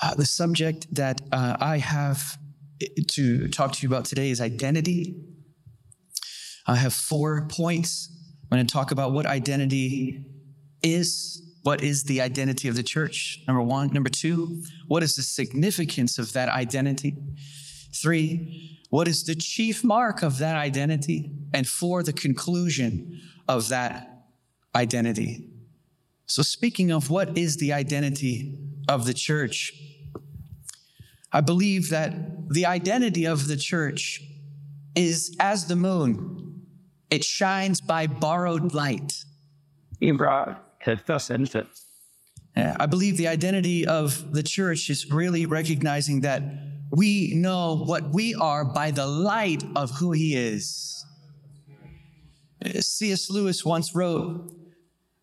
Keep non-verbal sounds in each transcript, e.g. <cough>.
Uh, the subject that uh, I have to talk to you about today is identity. I have four points. I'm going to talk about what identity is. What is the identity of the church? Number one. Number two, what is the significance of that identity? Three, what is the chief mark of that identity? And four, the conclusion of that identity. So, speaking of what is the identity of the church, I believe that the identity of the church is as the moon, it shines by borrowed light. I believe the identity of the church is really recognizing that we know what we are by the light of who he is. C.S. Lewis once wrote,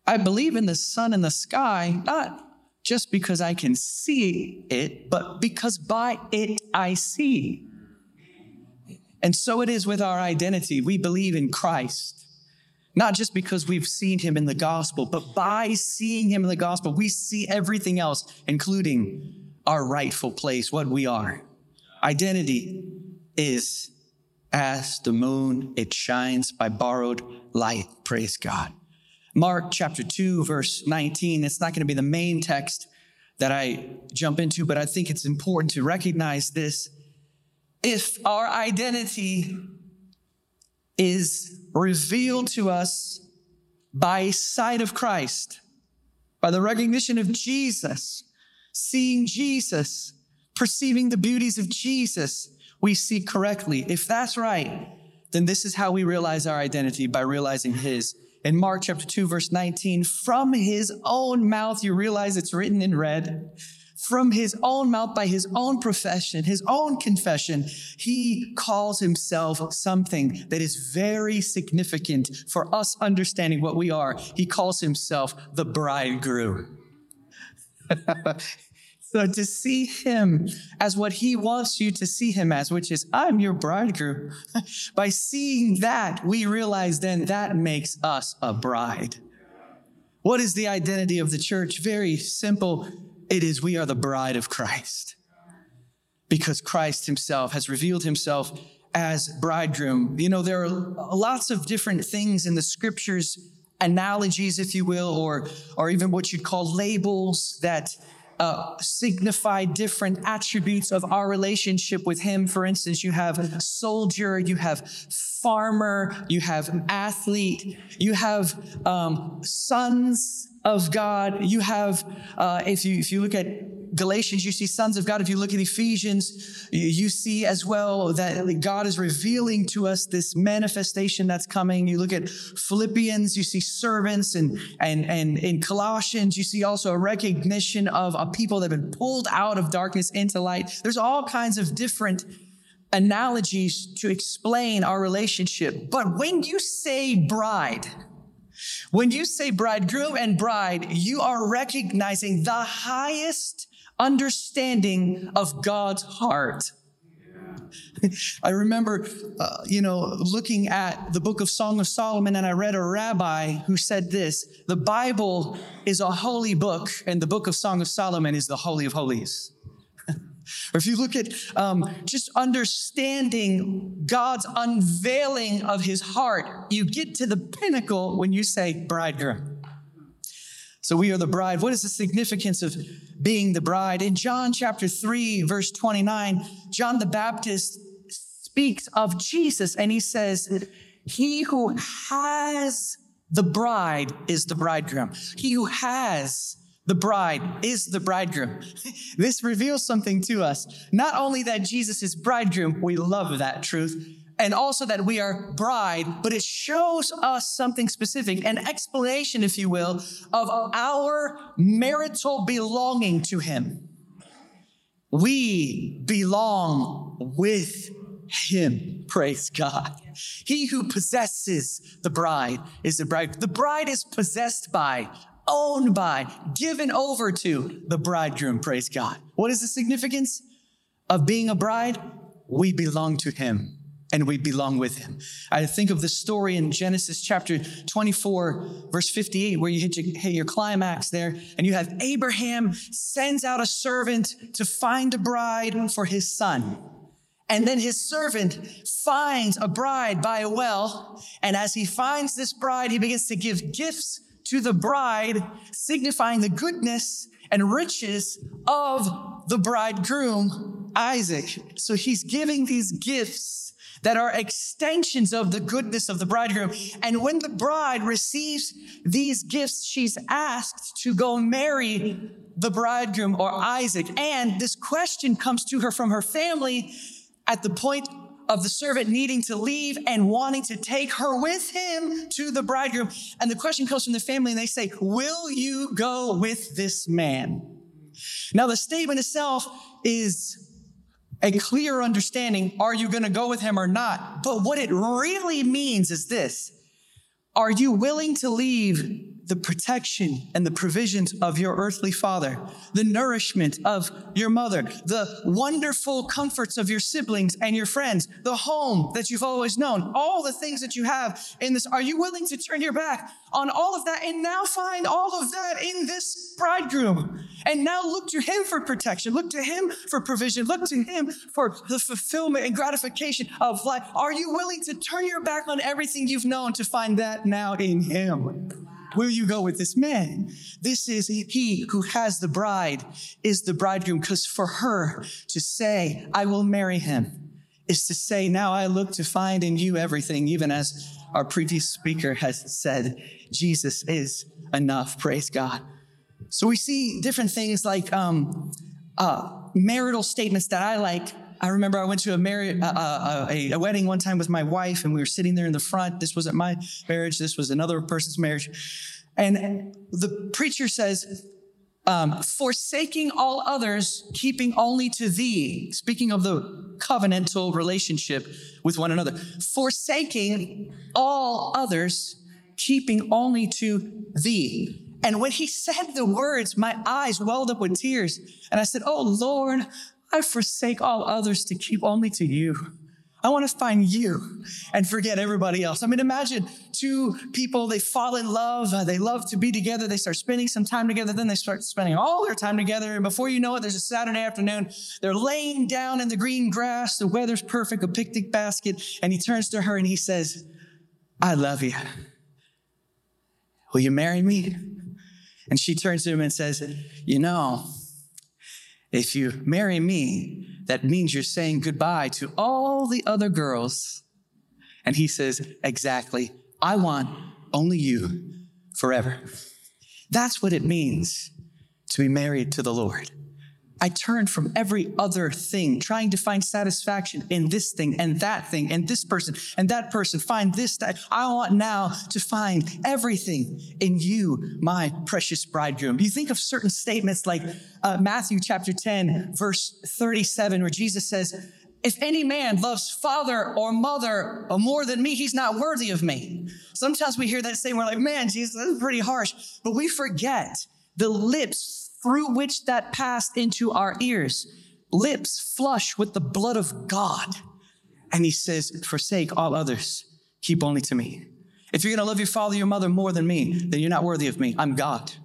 I believe in the sun and the sky, not just because I can see it, but because by it I see. And so it is with our identity. We believe in Christ, not just because we've seen him in the gospel, but by seeing him in the gospel, we see everything else, including our rightful place, what we are. Identity is as the moon, it shines by borrowed light. Praise God. Mark chapter 2, verse 19. It's not going to be the main text that I jump into, but I think it's important to recognize this. If our identity is revealed to us by sight of Christ, by the recognition of Jesus, seeing Jesus, perceiving the beauties of Jesus, we see correctly. If that's right, then this is how we realize our identity by realizing His in Mark chapter 2, verse 19, from his own mouth, you realize it's written in red. From his own mouth, by his own profession, his own confession, he calls himself something that is very significant for us understanding what we are. He calls himself the bridegroom. <laughs> So to see him as what he wants you to see him as, which is, I'm your bridegroom. <laughs> By seeing that, we realize then that makes us a bride. What is the identity of the church? Very simple. It is we are the bride of Christ. Because Christ himself has revealed himself as bridegroom. You know, there are lots of different things in the scriptures, analogies, if you will, or, or even what you'd call labels that uh, signify different attributes of our relationship with Him. For instance, you have soldier, you have farmer, you have athlete, you have um, sons of God. You have, uh, if you if you look at Galatians, you see sons of God. If you look at Ephesians, you see as well that God is revealing to us this manifestation that's coming. You look at Philippians, you see servants, and and and in Colossians, you see also a recognition of a people that have been pulled out of darkness into light. There's all kinds of different analogies to explain our relationship. But when you say bride, when you say bridegroom and bride, you are recognizing the highest understanding of God's heart. I remember, uh, you know, looking at the book of Song of Solomon, and I read a rabbi who said this The Bible is a holy book, and the book of Song of Solomon is the Holy of Holies. Or if you look at um, just understanding God's unveiling of his heart, you get to the pinnacle when you say bridegroom. So we are the bride. What is the significance of being the bride? In John chapter 3, verse 29, John the Baptist speaks of Jesus and he says, He who has the bride is the bridegroom. He who has the bride is the bridegroom. <laughs> this reveals something to us. Not only that Jesus is bridegroom, we love that truth, and also that we are bride, but it shows us something specific, an explanation, if you will, of our marital belonging to him. We belong with him. Praise God. He who possesses the bride is the bride. The bride is possessed by owned by, given over to the bridegroom. Praise God. What is the significance of being a bride? We belong to him and we belong with him. I think of the story in Genesis chapter 24, verse 58, where you hit your, hit your climax there, and you have Abraham sends out a servant to find a bride for his son. And then his servant finds a bride by a well. And as he finds this bride, he begins to give gifts to the bride, signifying the goodness and riches of the bridegroom, Isaac. So he's giving these gifts that are extensions of the goodness of the bridegroom. And when the bride receives these gifts, she's asked to go marry the bridegroom or Isaac. And this question comes to her from her family at the point of the servant needing to leave and wanting to take her with him to the bridegroom. And the question comes from the family and they say, Will you go with this man? Now, the statement itself is a clear understanding are you going to go with him or not? But what it really means is this Are you willing to leave the protection and the provisions of your earthly father, the nourishment of your mother, the wonderful comforts of your siblings and your friends, the home that you've always known, all the things that you have in this. Are you willing to turn your back on all of that and now find all of that in this bridegroom? And now look to him for protection, look to him for provision, look to him for the fulfillment and gratification of life. Are you willing to turn your back on everything you've known to find that now in him? Will you go with this man? This is he who has the bride, is the bridegroom. Because for her to say, I will marry him, is to say, Now I look to find in you everything, even as our previous speaker has said, Jesus is enough. Praise God. So we see different things like um, uh, marital statements that I like I remember I went to a, marriage, uh, a, a, wedding one time with my wife, and we were sitting there in the front. This wasn't my marriage, this was another person's marriage. And the preacher says, um, forsaking all others, keeping only to thee. Speaking of the covenantal relationship with one another, forsaking all others, keeping only to thee. And when he said the words, my eyes welled up with tears. And I said, Oh Lord, I forsake all others to keep only to you. I want to find you and forget everybody else. I mean, imagine two people, they fall in love, uh, they love to be together, they start spending some time together, then they start spending all their time together. And before you know it, there's a Saturday afternoon, they're laying down in the green grass, the weather's perfect, a picnic basket, and he turns to her and he says, I love you. Will you marry me? And she turns to him and says, You know, if you marry me, that means you're saying goodbye to all the other girls. And he says, Exactly. I want only you forever. That's what it means to be married to the Lord. I turned from every other thing, trying to find satisfaction in this thing and that thing and this person and that person. Find this, that. I want now to find everything in you, my precious bridegroom. You think of certain statements like uh, Matthew chapter 10, verse 37, where Jesus says, if any man loves father or mother or more than me, he's not worthy of me. Sometimes we hear that saying, we're like, man, Jesus, that's pretty harsh. But we forget the lips through which that passed into our ears, lips flush with the blood of God. And he says, Forsake all others, keep only to me. If you're gonna love your father, your mother more than me, then you're not worthy of me. I'm God. <laughs>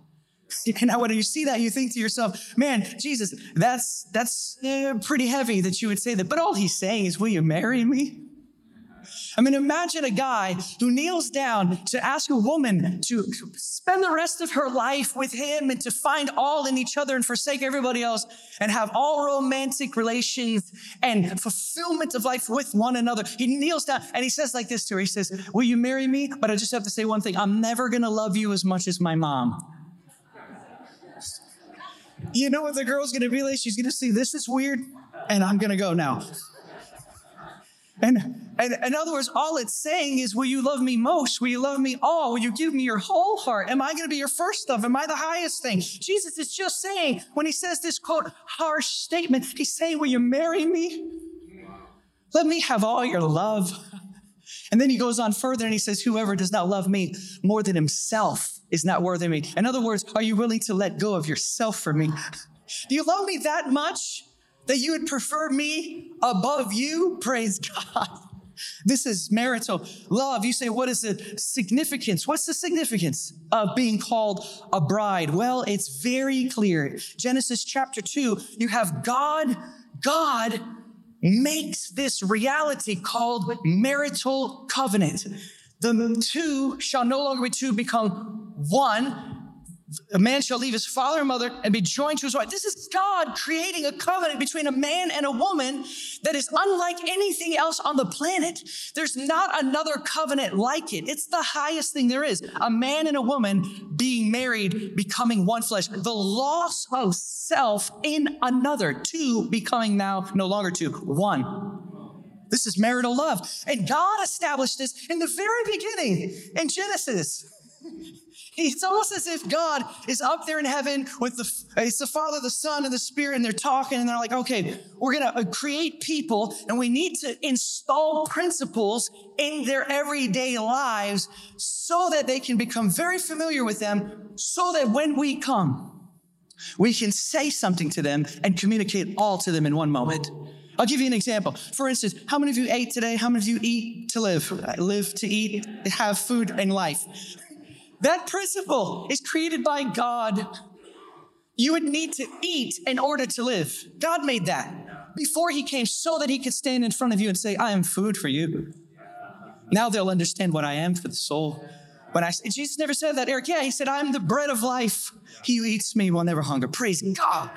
And now when you see that, you think to yourself, man, Jesus, that's that's uh, pretty heavy that you would say that. But all he's saying is, will you marry me? I mean, imagine a guy who kneels down to ask a woman to spend the rest of her life with him and to find all in each other and forsake everybody else and have all romantic relations and fulfillment of life with one another. He kneels down and he says like this to her. He says, will you marry me? But I just have to say one thing. I'm never going to love you as much as my mom. You know what the girl's going to be like? She's going to see this is weird and I'm going to go now. And, and in other words, all it's saying is, will you love me most? Will you love me all? Will you give me your whole heart? Am I going to be your first love? Am I the highest thing? Jesus is just saying, when he says this quote, harsh statement, he's saying, will you marry me? Let me have all your love. And then he goes on further and he says, whoever does not love me more than himself is not worthy of me. In other words, are you willing to let go of yourself for me? <laughs> Do you love me that much? That you would prefer me above you? Praise God. This is marital love. You say, what is the significance? What's the significance of being called a bride? Well, it's very clear. Genesis chapter 2, you have God, God makes this reality called marital covenant. The two shall no longer be two, become one a man shall leave his father and mother and be joined to his wife. This is God creating a covenant between a man and a woman that is unlike anything else on the planet. There's not another covenant like it. It's the highest thing there is. A man and a woman being married, becoming one flesh. The loss of self in another, two becoming now no longer two, one. This is marital love. And God established this in the very beginning in Genesis. <laughs> It's almost as if God is up there in heaven with the, it's the Father, the Son, and the Spirit, and they're talking, and they're like, okay, we're to uh, create people, and we need to install principles in their everyday lives so that they can become very familiar with them, so that when we come, we can say something to them and communicate all to them in one moment. I'll give you an example. For instance, how many of you ate today? How many of you eat to live? Live to eat, have food and life. That principle is created by God. You would need to eat in order to live. God made that before He came so that He could stand in front of you and say, I am food for you. Now they'll understand what I am for the soul. When I Jesus never said that, Eric. Yeah, he said, I'm the bread of life. He who eats me will never hunger. Praise God.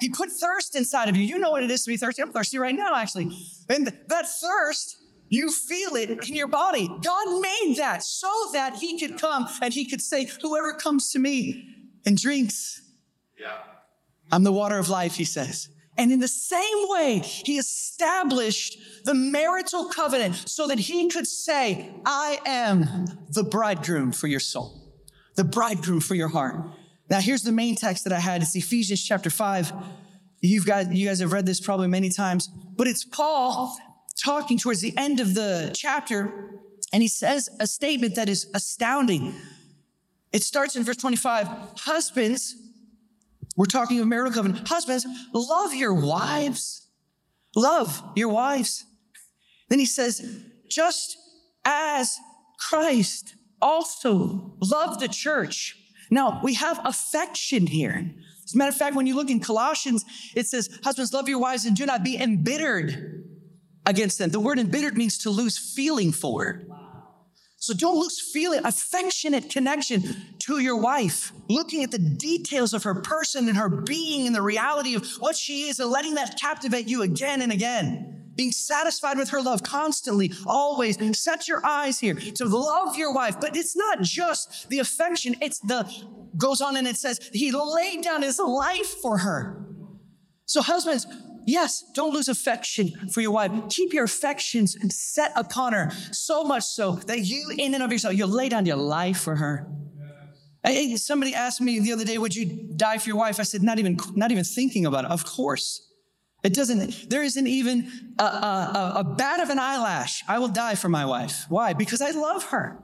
He put thirst inside of you. You know what it is to be thirsty. I'm thirsty right now, actually. And that thirst you feel it in your body. God made that so that He could come and He could say, Whoever comes to me and drinks, yeah. I'm the water of life, He says. And in the same way, He established the marital covenant so that He could say, I am the bridegroom for your soul, the bridegroom for your heart. Now, here's the main text that I had. It's Ephesians chapter 5. You've got, you guys have read this probably many times, but it's Paul talking towards the end of the chapter, and he says a statement that is astounding. It starts in verse 25 Husbands, we're talking of marital covenant. Husbands, love your wives. Love your wives. Then he says, just as Christ also loved the church. Now, we have affection here. As a matter of fact, when you look in Colossians, it says, Husbands, love your wives and do not be embittered against them. The word embittered means to lose feeling for. So don't lose feeling, affectionate connection to your wife, looking at the details of her person and her being and the reality of what she is and letting that captivate you again and again. Being satisfied with her love constantly, always. Set your eyes here to love your wife. But it's not just the affection, it's the, goes on and it says, he laid down his life for her. So, husbands, Yes, don't lose affection for your wife. Keep your affections set upon her, so much so that you, in and of yourself, you'll lay down your life for her. Hey, somebody asked me the other day, "Would you die for your wife?" I said, "Not even, not even thinking about it. Of course." It doesn't. There isn't even a, a, a bat of an eyelash. I will die for my wife. Why? Because I love her.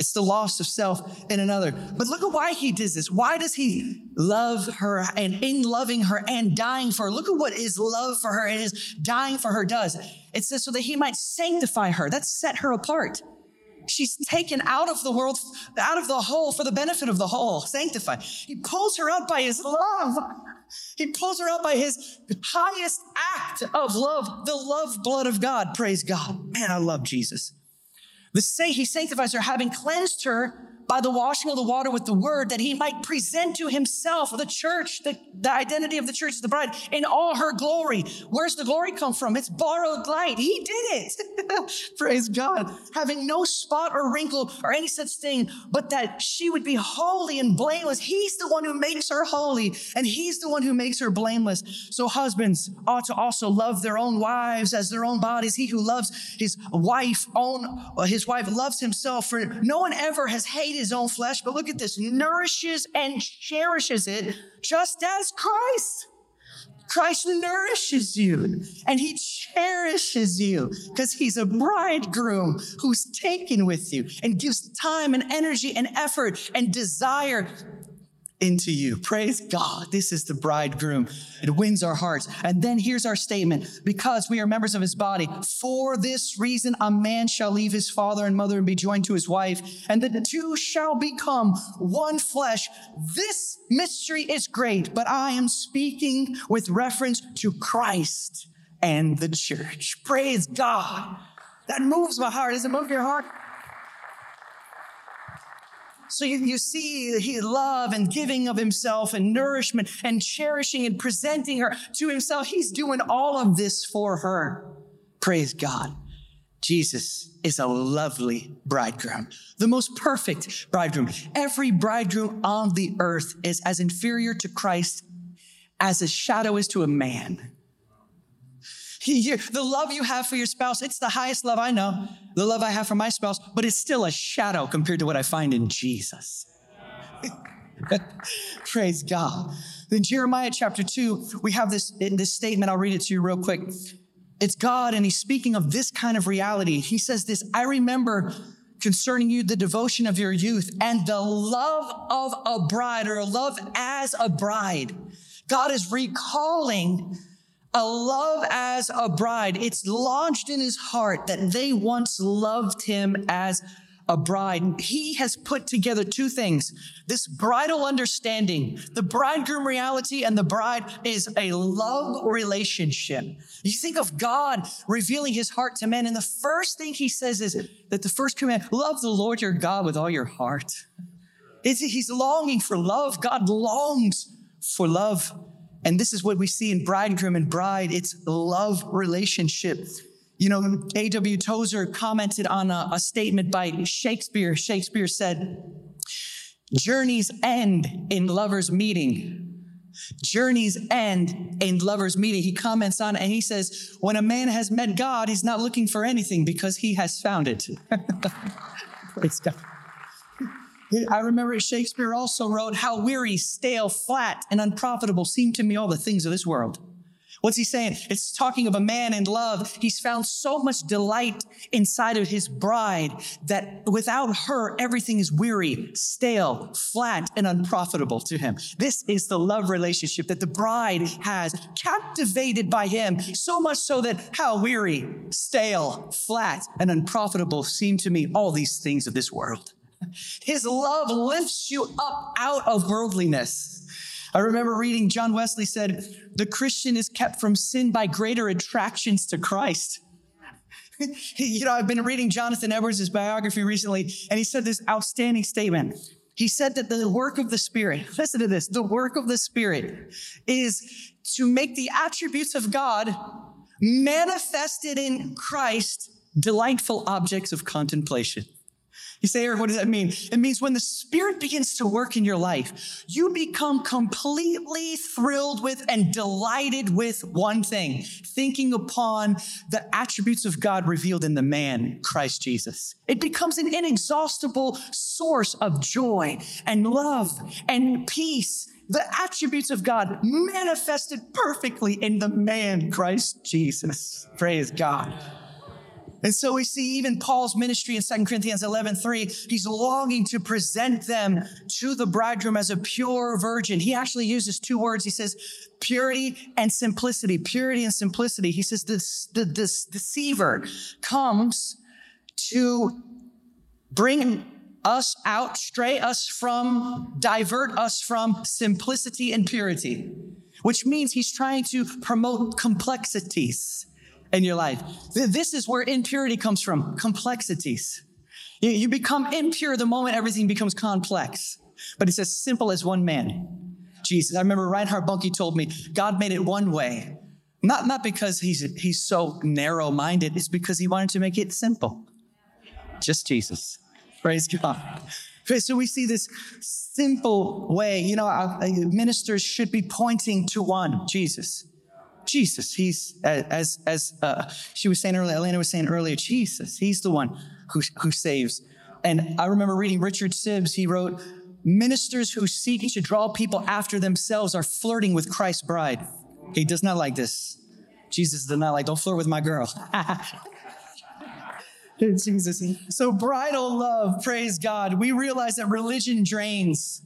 It's the loss of self in another. But look at why he does this. Why does he love her and in loving her and dying for her? Look at what his love for her and his dying for her does. It says so that he might sanctify her. That's set her apart. She's taken out of the world, out of the whole for the benefit of the whole. Sanctify. He pulls her out by his love. He pulls her out by his highest act of love, the love blood of God. Praise God. Man, I love Jesus. The say he sanctifies her, having cleansed her by the washing of the water with the word, that he might present to himself the church, the, the identity of the church is the bride, in all her glory. Where's the glory come from? It's borrowed light. He did it. <laughs> Praise God. Having no spot or wrinkle or any such thing, but that she would be holy and blameless. He's the one who makes her holy, and he's the one who makes her blameless. So husbands ought to also love their own wives as their own bodies. He who loves his wife, own his wife loves himself. For no one ever has hated his own flesh, but look at this nourishes and cherishes it just as Christ. Christ nourishes you and he cherishes you because he's a bridegroom who's taken with you and gives time and energy and effort and desire into you. Praise God. This is the bridegroom. It wins our hearts. And then here's our statement because we are members of his body. For this reason, a man shall leave his father and mother and be joined to his wife, and the two shall become one flesh. This mystery is great, but I am speaking with reference to Christ and the church. Praise God. That moves my heart. Does it move your heart? So you, you see he love and giving of himself and nourishment and cherishing and presenting her to himself. He's doing all of this for her. Praise God. Jesus is a lovely bridegroom, the most perfect bridegroom. Every bridegroom on the earth is as inferior to Christ as a shadow is to a man. The love you have for your spouse, it's the highest love I know, the love I have for my spouse, but it's still a shadow compared to what I find in Jesus. <laughs> Praise God. In Jeremiah chapter 2, we have this, in this statement. I'll read it to you real quick. It's God, and He's speaking of this kind of reality. He says this I remember concerning you the devotion of your youth and the love of a bride or a love as a bride. God is recalling a love as a bride. It's lodged in his heart that they once loved him as a bride. He has put together two things this bridal understanding, the bridegroom reality, and the bride is a love relationship. You think of God revealing his heart to men, and the first thing he says is that the first command love the Lord your God with all your heart. It's, he's longing for love. God longs for love. And this is what we see in bridegroom and bride. It's love relationship. You know, A.W. Tozer commented on a, a statement by Shakespeare. Shakespeare said, journeys end in lovers meeting. Journeys end in lovers meeting. He comments on it and he says, when a man has met God, he's not looking for anything because he has found it. <laughs> Praise God. I remember Shakespeare also wrote, How weary, stale, flat, and unprofitable seem to me all the things of this world. What's he saying? It's talking of a man in love. He's found so much delight inside of his bride that without her, everything is weary, stale, flat, and unprofitable to him. This is the love relationship that the bride has, captivated by him, so much so that how weary, stale, flat, and unprofitable seem to me all these things of this world. His love lifts you up out of worldliness. I remember reading John Wesley said, the Christian is kept from sin by greater attractions to Christ. <laughs> you know, I've been reading Jonathan Edwards' biography recently, and he said this outstanding statement. He said that the work of the Spirit, listen to this, the work of the Spirit is to make the attributes of God manifested in Christ delightful objects of contemplation. You say, Eric, what does that mean? It means when the Spirit begins to work in your life, you become completely thrilled with and delighted with one thing, thinking upon the attributes of God revealed in the man, Christ Jesus. It becomes an inexhaustible source of joy and love and peace the attributes of God manifested perfectly in the man, Christ Jesus. Praise God. And so we see even Paul's ministry in 2 Corinthians 11, 3, he's longing to present them to the bridegroom as a pure virgin. He actually uses two words. He says purity and simplicity, purity and simplicity. He says this, the, this deceiver comes to bring us out, stray us from, divert us from simplicity and purity, which means he's trying to promote complexities in your life. This is where impurity comes from complexities. You become impure the moment everything becomes complex. But it's as simple as one man, Jesus. I remember Reinhard Bonnke told me God made it one way. Not, not because he's, he's so narrow minded, it's because he wanted to make it simple. Just Jesus. Praise God. So we see this simple way. You know, our ministers should be pointing to one, Jesus. Jesus. He's as as uh, she was saying earlier. Elena was saying earlier. Jesus. He's the one who who saves. And I remember reading Richard Sibbes. He wrote, "Ministers who seek to draw people after themselves are flirting with Christ's bride." He does not like this. Jesus does not like. Don't flirt with my girl. <laughs> Jesus. So bridal love. Praise God. We realize that religion drains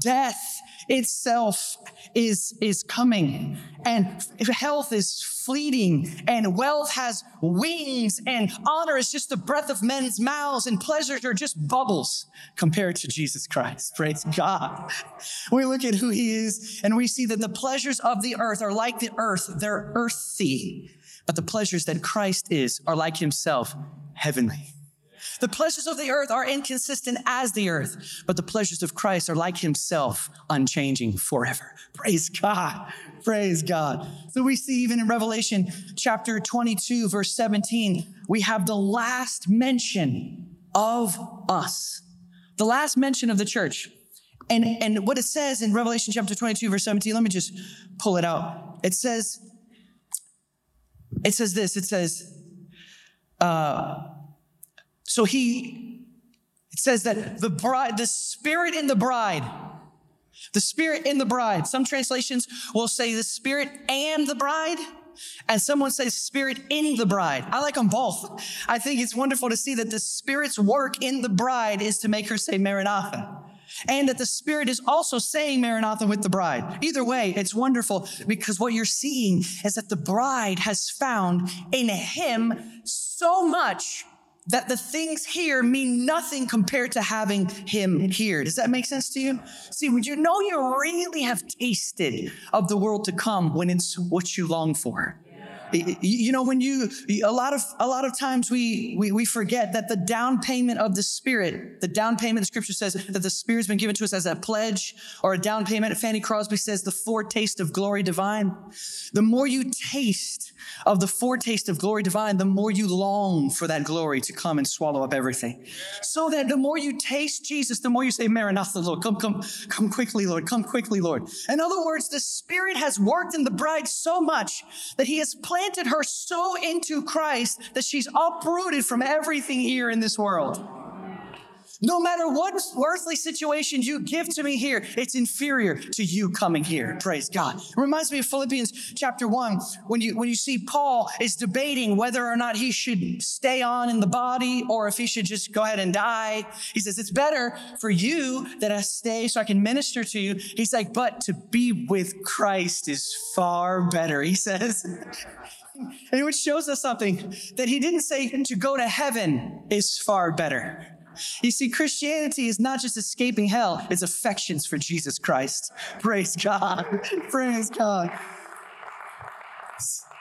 Death itself is, is coming and health is fleeting and wealth has wings and honor is just the breath of men's mouths and pleasures are just bubbles compared to Jesus Christ. Praise God. We look at who he is and we see that the pleasures of the earth are like the earth. They're earthy, but the pleasures that Christ is are like himself, heavenly. The pleasures of the earth are inconsistent as the earth, but the pleasures of Christ are like himself, unchanging forever. Praise God. Praise God. So we see even in Revelation chapter 22, verse 17, we have the last mention of us, the last mention of the church. And, and what it says in Revelation chapter 22, verse 17, let me just pull it out. It says, it says this, it says, uh, so he, it says that the bride, the spirit in the bride, the spirit in the bride. Some translations will say the spirit and the bride. And someone says spirit in the bride. I like them both. I think it's wonderful to see that the spirit's work in the bride is to make her say Maranatha. And that the spirit is also saying Maranatha with the bride. Either way, it's wonderful because what you're seeing is that the bride has found in him so much that the things here mean nothing compared to having him here. Does that make sense to you? See, would you know you really have tasted of the world to come when it's what you long for? You know, when you, a lot of, a lot of times we, we, we forget that the down payment of the Spirit, the down payment, the scripture says that the Spirit's been given to us as a pledge or a down payment. Fanny Crosby says the foretaste of glory divine. The more you taste of the foretaste of glory divine, the more you long for that glory to come and swallow up everything. So that the more you taste Jesus, the more you say, Maranatha, Lord, come, come, come quickly, Lord, come quickly, Lord. In other words, the Spirit has worked in the bride so much that He has planted planted her so into Christ that she's uprooted from everything here in this world. No matter what earthly situation you give to me here, it's inferior to you coming here. Praise God. It reminds me of Philippians chapter one, when you, when you see Paul is debating whether or not he should stay on in the body or if he should just go ahead and die. He says, it's better for you that I stay so I can minister to you. He's like, but to be with Christ is far better. He says, <laughs> and which shows us something that he didn't say to go to heaven is far better. You see, Christianity is not just escaping hell, it's affections for Jesus Christ. Praise God. <laughs> Praise God.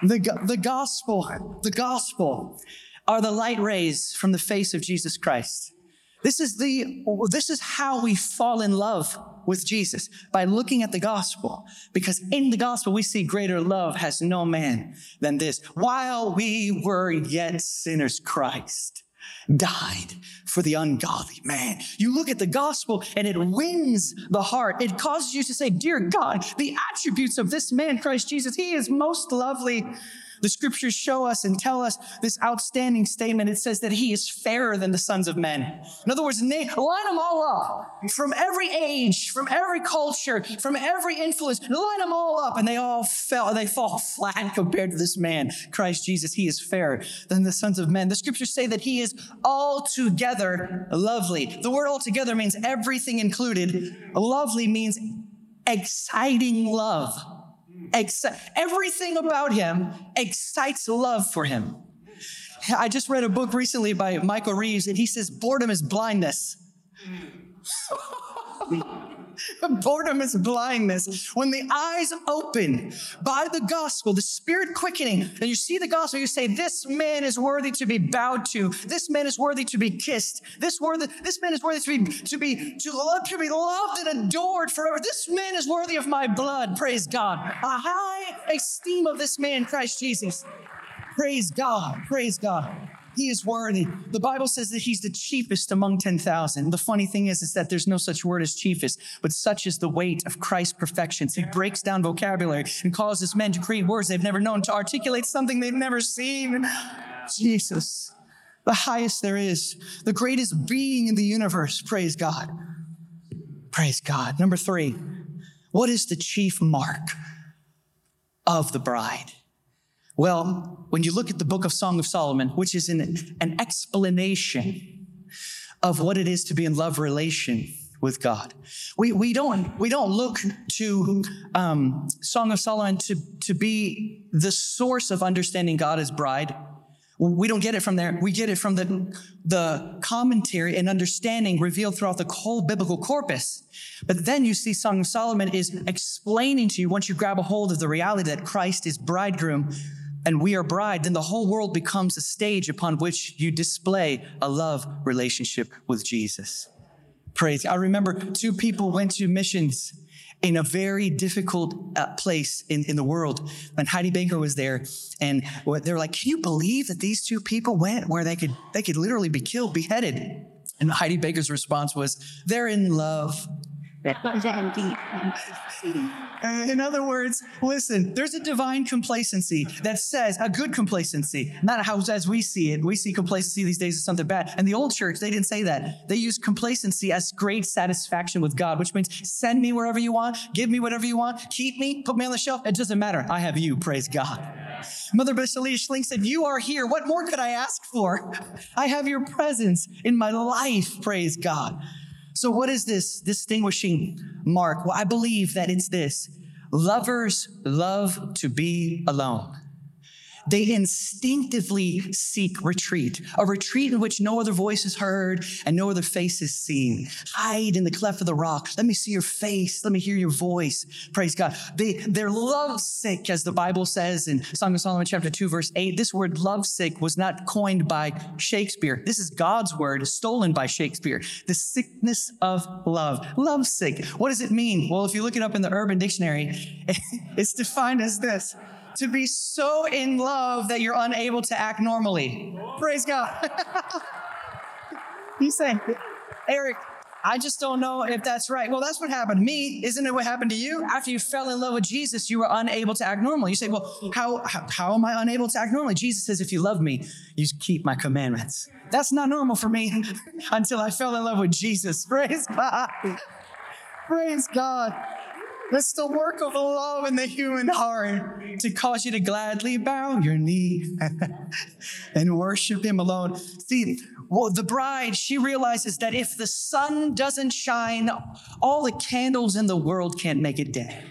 The, the gospel, the gospel are the light rays from the face of Jesus Christ. This is the, this is how we fall in love with Jesus by looking at the gospel. Because in the gospel, we see greater love has no man than this. While we were yet sinners, Christ died for the ungodly man. You look at the gospel and it wins the heart. It causes you to say, Dear God, the attributes of this man, Christ Jesus, he is most lovely the scriptures show us and tell us this outstanding statement. It says that he is fairer than the sons of men. In other words, line them all up from every age, from every culture, from every influence. Line them all up, and they all fell. They fall flat compared to this man, Christ Jesus. He is fairer than the sons of men. The scriptures say that he is altogether lovely. The word altogether means everything included. Lovely means exciting love everything about him excites love for him. I just read a book recently by Michael Reeves, and he says boredom is blindness. <laughs> <laughs> Boredom is blindness. When the eyes open by the gospel, the spirit quickening, and you see the gospel, you say, This man is worthy to be bowed to. This man is worthy to be kissed. This worthy, this man is worthy to be to be to love, to be loved and adored forever. This man is worthy of my blood. Praise God. A high esteem of this man, Christ Jesus. Praise God. Praise God. He is worthy. The Bible says that he's the chiefest among 10,000. The funny thing is, is that there's no such word as chiefest, but such is the weight of Christ's perfections. He breaks down vocabulary and causes men to create words they've never known, to articulate something they've never seen. Jesus, the highest there is, the greatest being in the universe. Praise God. Praise God. Number three, what is the chief mark of the bride? Well, when you look at the book of Song of Solomon, which is an, an explanation of what it is to be in love relation with God. We, we, don't, we don't look to um, Song of Solomon to, to be the source of understanding God as bride. We don't get it from there. We get it from the, the commentary and understanding revealed throughout the whole biblical corpus. But then you see Song of Solomon is explaining to you, once you grab a hold of the reality that Christ is bridegroom and we are bride, then the whole world becomes a stage upon which you display a love relationship with Jesus. Praise. I remember two people went to missions in a very difficult uh, place in, in the world. And Heidi Baker was there, and they were like, "Can you believe that these two people went where they could they could literally be killed, beheaded?" And Heidi Baker's response was, "They're in love." Uh, in other words, listen, there's a divine complacency that says, a good complacency, not how as we see it. We see complacency these days as something bad. And the old church, they didn't say that. They used complacency as great satisfaction with God, which means send me wherever you want, give me whatever you want, keep me, put me on the shelf. It doesn't matter. I have you, praise God. Mother Basilea Schlink said, You are here. What more could I ask for? I have your presence in my life, praise God. So, what is this distinguishing mark? Well, I believe that it's this lovers love to be alone. They instinctively seek retreat, a retreat in which no other voice is heard and no other face is seen. Hide in the cleft of the rock. Let me see your face. Let me hear your voice. Praise God. They, they're lovesick, as the Bible says in Song of Solomon, chapter 2, verse 8. This word lovesick was not coined by Shakespeare. This is God's word, stolen by Shakespeare. The sickness of love. Lovesick. What does it mean? Well, if you look it up in the Urban Dictionary, <laughs> it's defined as this to be so in love that you're unable to act normally. Praise God. <laughs> He's saying, Eric, I just don't know if that's right. Well, that's what happened to me. Isn't it what happened to you? After you fell in love with Jesus, you were unable to act normally. You say, well, how, how, how am I unable to act normally? Jesus says, if you love me, you keep my commandments. That's not normal for me <laughs> until I fell in love with Jesus. Praise God. Praise God. That's the work of love in the human heart to cause you to gladly bow your knee <laughs> and worship Him alone. See, well, the bride, she realizes that if the sun doesn't shine, all the candles in the world can't make it day.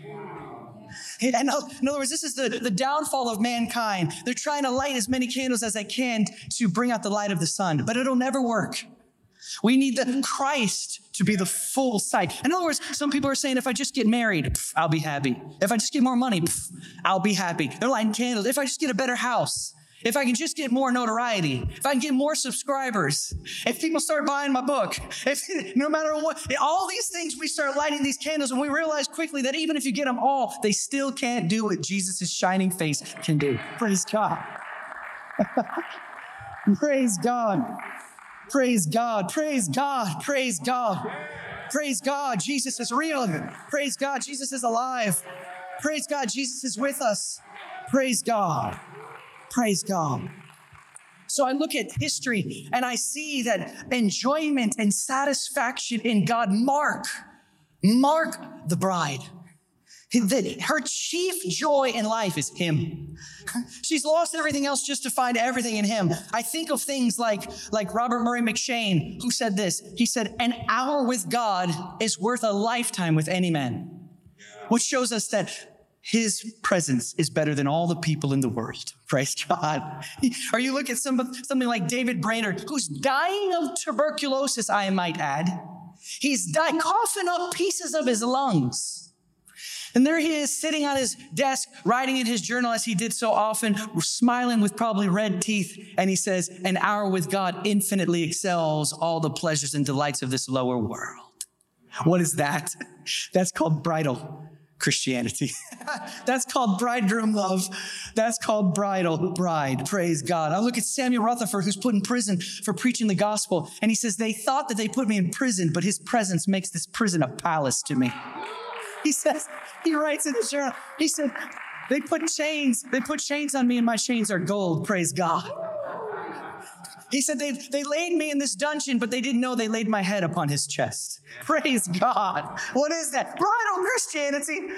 In other words, this is the, the downfall of mankind. They're trying to light as many candles as they can to bring out the light of the sun, but it'll never work. We need the Christ to be the full sight. In other words, some people are saying, if I just get married, pff, I'll be happy. If I just get more money, pff, I'll be happy. They're lighting candles. If I just get a better house, if I can just get more notoriety, if I can get more subscribers, if people start buying my book, if <laughs> no matter what, all these things, we start lighting these candles and we realize quickly that even if you get them all, they still can't do what Jesus' shining face can do. Praise God. <laughs> Praise God. Praise God. Praise God. Praise God. Praise God. Jesus is real. Praise God. Jesus is alive. Praise God. Jesus is with us. Praise God. Praise God. So I look at history and I see that enjoyment and satisfaction in God mark, mark the bride that her chief joy in life is him. She's lost everything else just to find everything in him. I think of things like, like Robert Murray M'Cheyne, who said this. He said, An hour with God is worth a lifetime with any man, which shows us that his presence is better than all the people in the world. <laughs> Praise God. Or you look at some, something like David Brainerd, who's dying of tuberculosis, I might add. He's dying, coughing up pieces of his lungs. And there he is sitting on his desk, writing in his journal as he did so often, smiling with probably red teeth. And he says, An hour with God infinitely excels all the pleasures and delights of this lower world. What is that? That's called bridal Christianity. <laughs> That's called bridegroom love. That's called bridal bride. Praise God. I look at Samuel Rutherford, who's put in prison for preaching the gospel. And he says, They thought that they put me in prison, but his presence makes this prison a palace to me. He says, he writes in his journal, he said, they put chains, they put chains on me and my chains are gold, praise God. He said they, they laid me in this dungeon, but they didn't know they laid my head upon his chest. <laughs> Praise God. What is that? Bridal Christianity.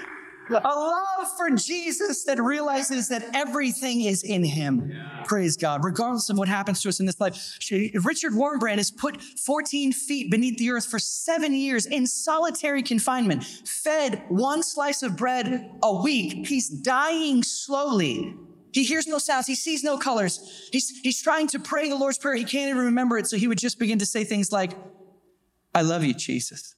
A love for Jesus that realizes that everything is in him. Praise God. Regardless of what happens to us in this life. Richard Wurmbrand has put 14 feet beneath the earth for seven years in solitary confinement, fed one slice of bread a week. He's dying slowly. He hears no sounds. He sees no colors. He's, he's trying to pray the Lord's Prayer. He can't even remember it. So he would just begin to say things like, I love you, Jesus.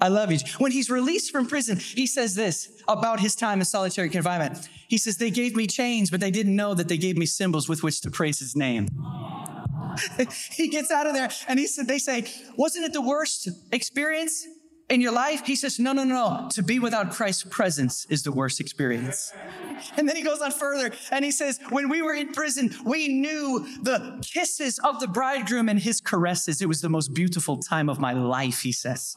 I love you. When he's released from prison, he says this about his time in solitary confinement. He says, They gave me chains, but they didn't know that they gave me cymbals with which to praise his name. <laughs> he gets out of there and he said, They say, Wasn't it the worst experience in your life? He says, No, no, no. To be without Christ's presence is the worst experience. And then he goes on further and he says, When we were in prison, we knew the kisses of the bridegroom and his caresses. It was the most beautiful time of my life, he says.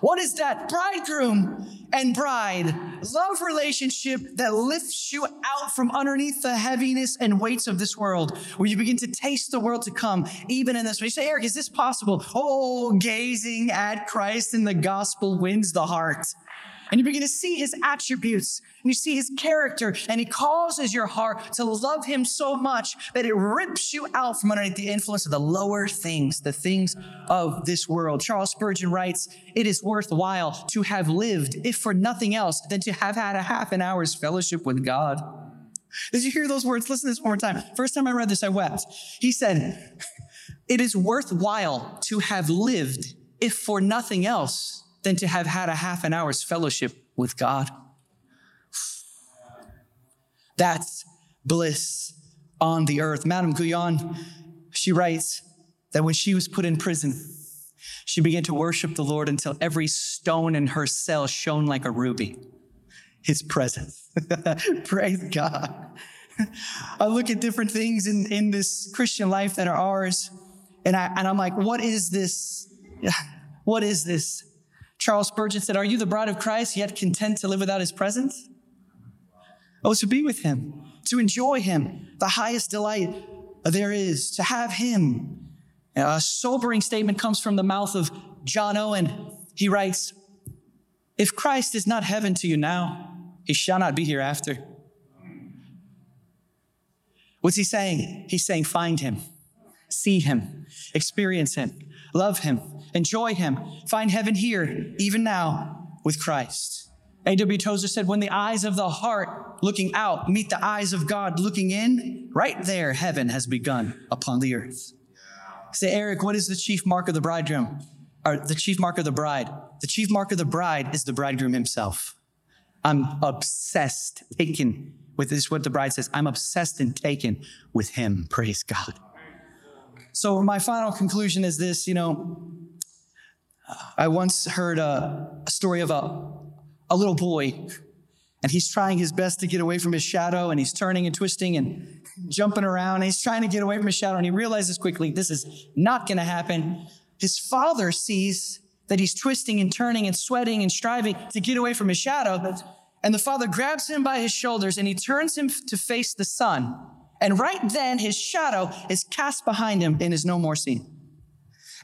What is that? Bridegroom and bride, love relationship that lifts you out from underneath the heaviness and weights of this world, where you begin to taste the world to come, even in this. When you say, Eric, is this possible? Oh, gazing at Christ in the gospel wins the heart. And you begin to see his attributes and you see his character, and he causes your heart to love him so much that it rips you out from underneath the influence of the lower things, the things of this world. Charles Spurgeon writes, It is worthwhile to have lived, if for nothing else, than to have had a half an hour's fellowship with God. Did you hear those words? Listen to this one more time. First time I read this, I wept. He said, It is worthwhile to have lived, if for nothing else, than to have had a half an hour's fellowship with God. That's bliss on the earth. Madame Guyon, she writes that when she was put in prison, she began to worship the Lord until every stone in her cell shone like a ruby. His presence. <laughs> Praise God. I look at different things in, in this Christian life that are ours, and, I, and I'm like, what is this? <laughs> What is this? Charles Spurgeon said, Are you the bride of Christ, yet content to live without his presence? Oh, to be with him, to enjoy him, the highest delight there is, to have him. A sobering statement comes from the mouth of John Owen. He writes, If Christ is not heaven to you now, he shall not be hereafter. What's he saying? He's saying, Find him, see him, experience him, love him, enjoy him, find heaven here, even now, with Christ. A.W. Tozer said, when the eyes of the heart looking out meet the eyes of God looking in, right there, heaven has begun upon the earth. Say, Eric, what is the chief mark of the bridegroom? Or the chief mark of the bride? The chief mark of the bride is the bridegroom himself. I'm obsessed, taken with this, what the bride says. I'm obsessed and taken with him. Praise God. So, my final conclusion is this you know, I once heard a, a story of a, a little boy, and he's trying his best to get away from his shadow, and he's turning and twisting and jumping around. And he's trying to get away from his shadow, and he realizes quickly this is not going to happen. His father sees that he's twisting and turning and sweating and striving to get away from his shadow. And the father grabs him by his shoulders and he turns him to face the sun. And right then, his shadow is cast behind him and is no more seen.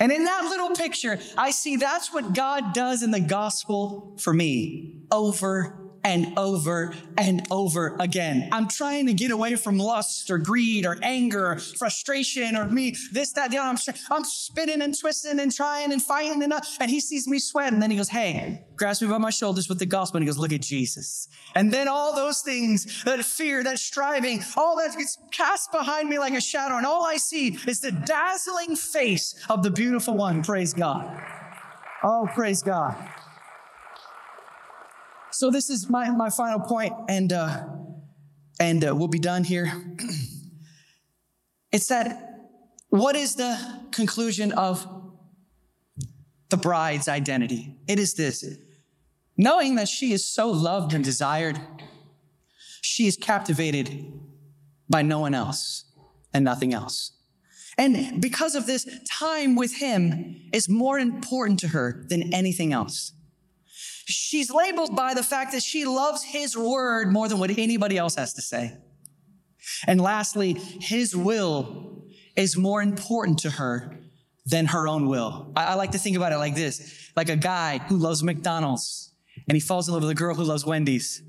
And in that little picture, I see that's what God does in the gospel for me over and over and over again. I'm trying to get away from lust or greed or anger or frustration or me, this, that, the other. I'm, I'm spinning and twisting and trying and fighting and, and he sees me sweat and then he goes, Hey, grabs me by my shoulders with the gospel and he goes, Look at Jesus. And then all those things, that fear, that striving, all that gets cast behind me like a shadow. And all I see is the dazzling face of the beautiful one. Praise God. Oh, praise God. So this is my, my final point, and uh, and uh, we'll be done here. <clears throat> it's that what is the conclusion of the bride's identity? It is this: knowing that she is so loved and desired, she is captivated by no one else and nothing else. And because of this, time with him is more important to her than anything else. She's labeled by the fact that she loves his word more than what anybody else has to say. And lastly, his will is more important to her than her own will. I, I, like to think about it like this like a guy who loves McDonald's and he falls in love with a girl who loves Wendy's.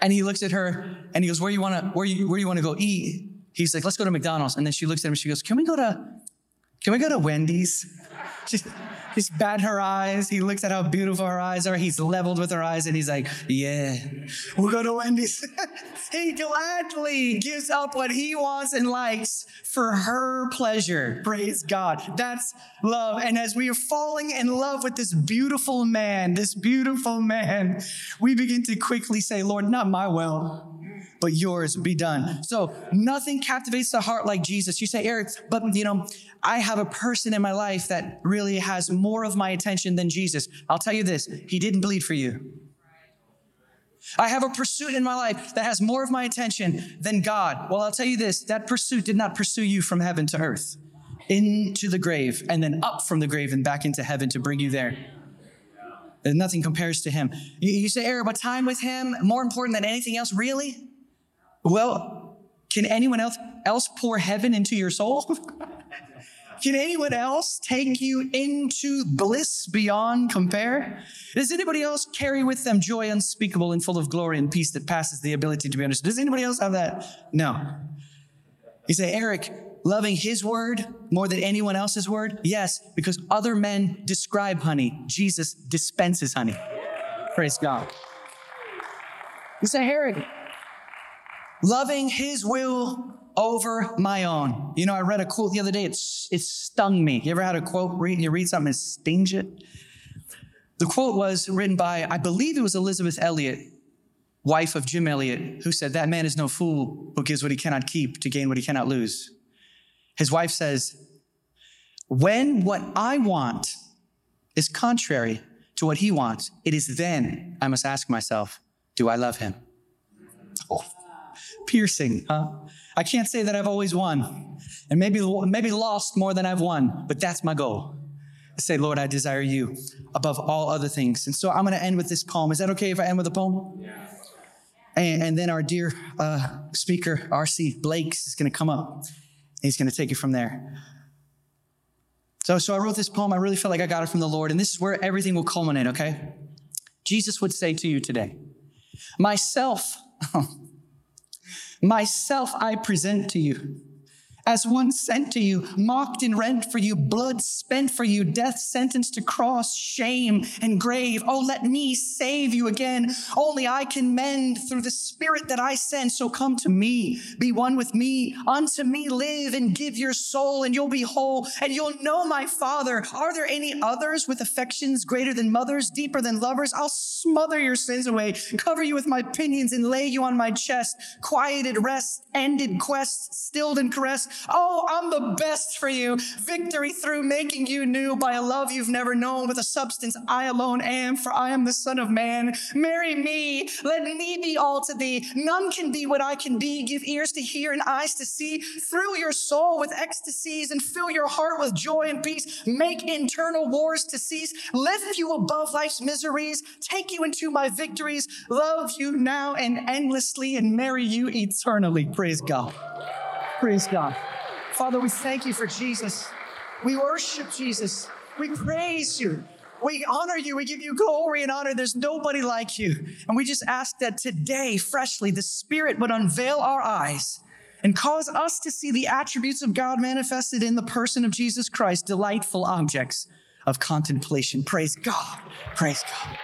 And he looks at her and he goes, Where you wanna, where you where do you wanna go eat? He's like, Let's go to McDonald's. And then she looks at him and she goes, Can we go to can we go to Wendy's? <laughs> She's, he's bat her eyes. He looks at how beautiful her eyes are. He's leveled with her eyes and he's like, Yeah, we'll go to Wendy's. he gladly gives up what he wants and likes for her pleasure. Praise God. That's love. And as we are falling in love with this beautiful man, this beautiful man, we begin to quickly say, Lord, not my will but yours be done. So nothing captivates the heart like Jesus. You say, Eric, but you know, I have a person in my life that really has more of my attention than Jesus. I'll tell you this, he didn't bleed for you. I have a pursuit in my life that has more of my attention than God. Well, I'll tell you this, that pursuit did not pursue you from heaven to earth, into the grave, and then up from the grave and back into heaven to bring you there. And nothing compares to him. You, you say, Eric, but time with him, more important than anything else, really? Well, can anyone else, else pour heaven into your soul? <laughs> can anyone else take you into bliss beyond compare? Does anybody else carry with them joy unspeakable and full of glory and peace that passes the ability to be understood? Does anybody else have that? No. You say, Eric, loving his word more than anyone else's word? Yes, because other men describe honey. Jesus dispenses honey. Praise God. You say, Eric, loving his will over my own. You know, I read a quote the other day. It's, it stung me. You ever had a quote, read, you read something and stings it? The quote was written by, I believe it was Elisabeth Elliot, wife of Jim Elliot, who said, That man is no fool who gives what he cannot keep to gain what he cannot lose. His wife says, When what I want is contrary to what he wants, it is then I must ask myself, Do I love him? Oh piercing. Huh? I can't say that I've always won, and maybe maybe lost more than I've won, but that's my goal. I say, Lord, I desire you above all other things. And so I'm going to end with this poem. Is that okay if I end with a poem? Yeah. And, and then our dear uh, speaker, R.C. Blakes, is going to come up. He's going to take it from there. So, so I wrote this poem. I really felt like I got it from the Lord, and this is where everything will culminate, okay? Jesus would say to you today, Myself, <laughs> Myself I present to you as one sent to you, mocked and rent for you, blood spent for you, death sentenced to cross, shame and grave. Oh, let me save you again. Only I can mend through the spirit that I send. So come to me, be one with me, unto me live and give your soul and you'll be whole and you'll know my father. Are there any others with affections greater than mothers, deeper than lovers? I'll smother your sins away, cover you with my pinions and lay you on my chest. Quieted rest, ended quest, stilled and caressed Oh, I'm the best for you. Victory through making you new by a love you've never known with a substance I alone am, for I am the Son of Man. Marry me. Let me be all to thee. None can be what I can be. Give ears to hear and eyes to see. Thrill your soul with ecstasies and fill your heart with joy and peace. Make internal wars to cease. Lift you above life's miseries. Take you into my victories. Love you now and endlessly and marry you eternally. Praise God. Praise God. Father, we thank you for Jesus. We worship Jesus. We praise you. We honor you. We give you glory and honor. There's nobody like you. And we just ask that today, freshly, the Spirit would unveil our eyes and cause us to see the attributes of God manifested in the person of Jesus Christ, delightful objects of contemplation. Praise God. Praise God.